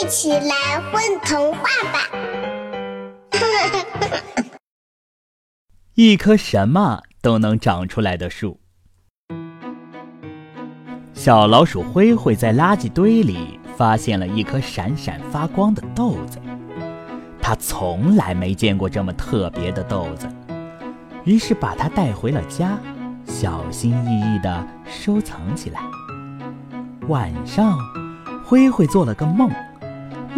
一起来混童话吧！一棵什么都能长出来的树。小老鼠灰灰在垃圾堆里发现了一颗闪闪发光的豆子，它从来没见过这么特别的豆子，于是把它带回了家，小心翼翼地收藏起来。晚上，灰灰做了个梦，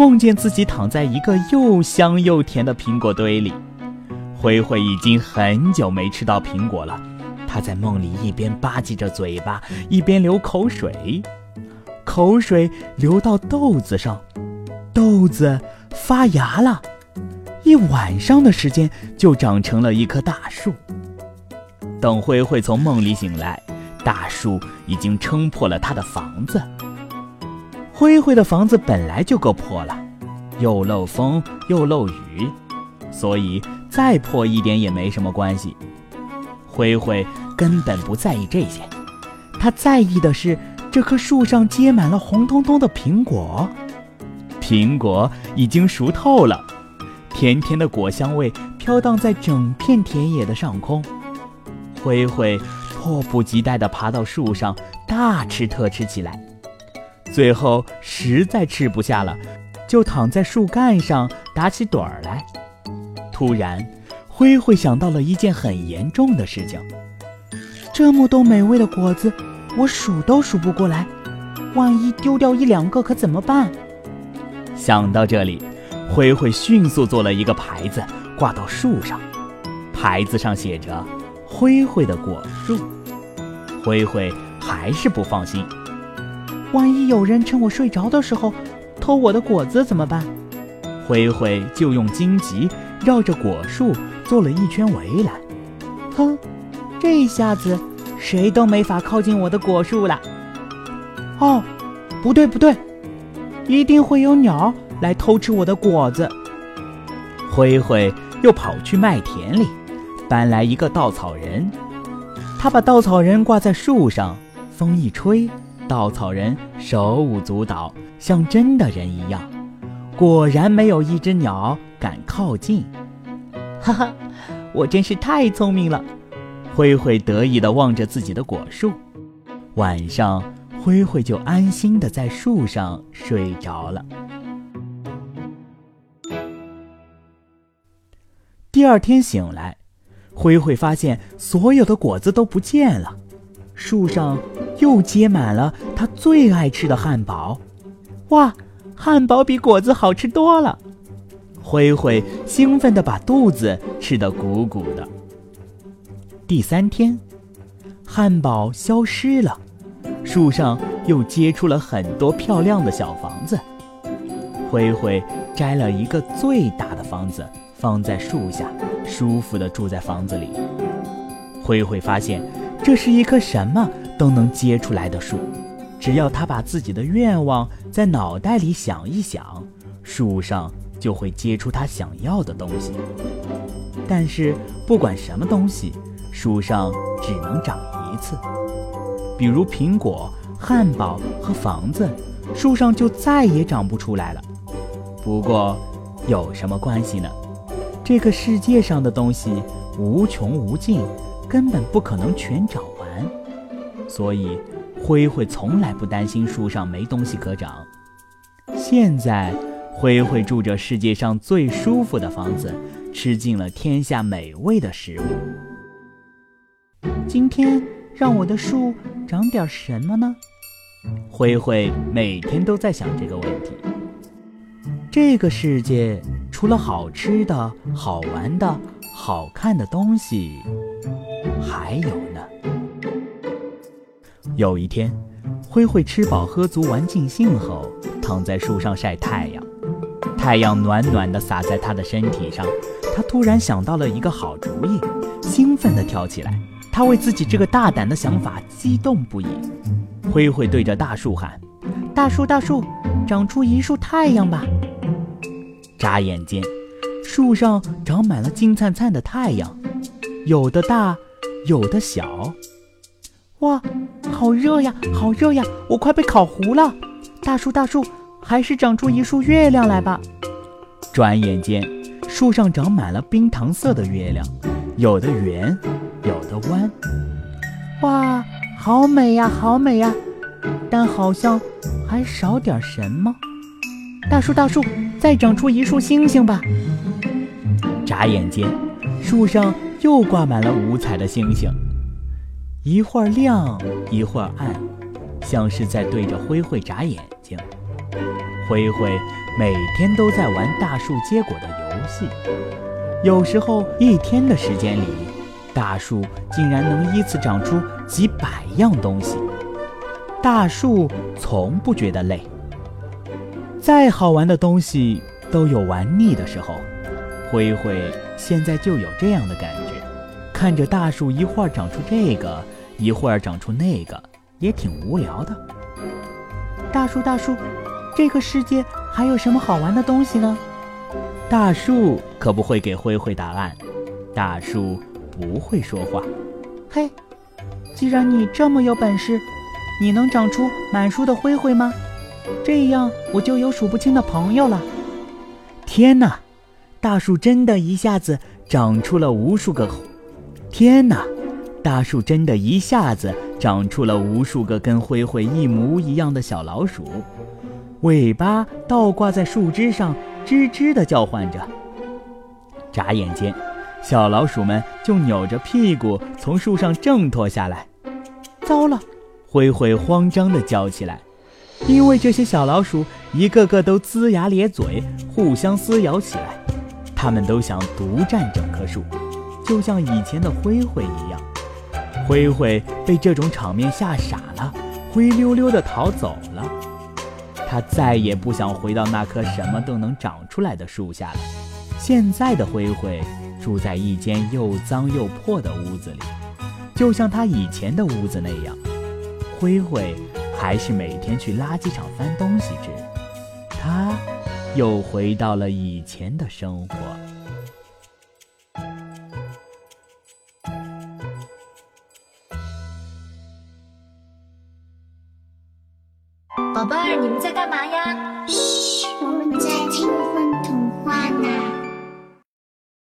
梦见自己躺在一个又香又甜的苹果堆里。灰灰已经很久没吃到苹果了，他在梦里一边吧唧着嘴巴，一边流口水，口水流到豆子上，豆子发芽了，一晚上的时间就长成了一棵大树。等灰灰从梦里醒来。大树已经撑破了他的房子。灰灰的房子本来就够破了，又漏风又漏雨，所以再破一点也没什么关系。灰灰根本不在意这些，他在意的是这棵树上结满了红彤彤的苹果。苹果已经熟透了，甜甜的果香味飘荡在整片田野的上空。灰灰。迫不及待地爬到树上，大吃特吃起来。最后实在吃不下了，就躺在树干上打起盹儿来。突然，灰灰想到了一件很严重的事情：这么多美味的果子，我数都数不过来，万一丢掉一两个可怎么办？想到这里，灰灰迅速做了一个牌子，挂到树上。牌子上写着。灰灰的果树，灰灰还是不放心。万一有人趁我睡着的时候偷我的果子怎么办？灰灰就用荆棘绕着果树做了一圈围栏。哼，这下子谁都没法靠近我的果树了。哦，不对不对，一定会有鸟来偷吃我的果子。灰灰又跑去麦田里。搬来一个稻草人，他把稻草人挂在树上，风一吹，稻草人手舞足蹈，像真的人一样。果然没有一只鸟敢靠近。哈哈，我真是太聪明了！灰灰得意地望着自己的果树。晚上，灰灰就安心地在树上睡着了。第二天醒来。灰灰发现所有的果子都不见了，树上又结满了他最爱吃的汉堡。哇，汉堡比果子好吃多了！灰灰兴奋地把肚子吃得鼓鼓的。第三天，汉堡消失了，树上又结出了很多漂亮的小房子。灰灰摘了一个最大的房子。放在树下，舒服地住在房子里。灰灰发现，这是一棵什么都能结出来的树，只要他把自己的愿望在脑袋里想一想，树上就会结出他想要的东西。但是，不管什么东西，树上只能长一次。比如苹果、汉堡和房子，树上就再也长不出来了。不过，有什么关系呢？这个世界上的东西无穷无尽，根本不可能全长完，所以灰灰从来不担心树上没东西可长。现在，灰灰住着世界上最舒服的房子，吃尽了天下美味的食物。今天让我的树长点什么呢？灰灰每天都在想这个问题。这个世界。除了好吃的、好玩的、好看的东西，还有呢。有一天，灰灰吃饱喝足玩尽兴后，躺在树上晒太阳。太阳暖暖的洒在他的身体上，他突然想到了一个好主意，兴奋地跳起来。他为自己这个大胆的想法激动不已。灰灰对着大树喊：“大树，大树，长出一束太阳吧！”眨眼间，树上长满了金灿灿的太阳，有的大，有的小。哇，好热呀，好热呀！我快被烤糊了。大树，大树，还是长出一束月亮来吧。转眼间，树上长满了冰糖色的月亮，有的圆，有的弯。哇，好美呀，好美呀！但好像还少点什么。大树，大树，再长出一束星星吧！眨眼间，树上又挂满了五彩的星星，一会儿亮，一会儿暗，像是在对着灰灰眨眼睛。灰灰每天都在玩大树结果的游戏，有时候一天的时间里，大树竟然能依次长出几百样东西。大树从不觉得累。再好玩的东西都有玩腻的时候，灰灰现在就有这样的感觉，看着大树一会儿长出这个，一会儿长出那个，也挺无聊的。大树，大树，这个世界还有什么好玩的东西呢？大树可不会给灰灰答案，大树不会说话。嘿，既然你这么有本事，你能长出满树的灰灰吗？这样我就有数不清的朋友了。天哪，大树真的一下子长出了无数个！天哪，大树真的一下子长出了无数个跟灰灰一模一样的小老鼠，尾巴倒挂在树枝上，吱吱地叫唤着。眨眼间，小老鼠们就扭着屁股从树上挣脱下来。糟了，灰灰慌张地叫起来。因为这些小老鼠一个个都龇牙咧嘴，互相撕咬起来，它们都想独占整棵树，就像以前的灰灰一样。灰灰被这种场面吓傻了，灰溜溜地逃走了。他再也不想回到那棵什么都能长出来的树下了。现在的灰灰住在一间又脏又破的屋子里，就像他以前的屋子那样。灰灰。还是每天去垃圾场翻东西吃，他又回到了以前的生活。宝贝儿，你们在干嘛呀？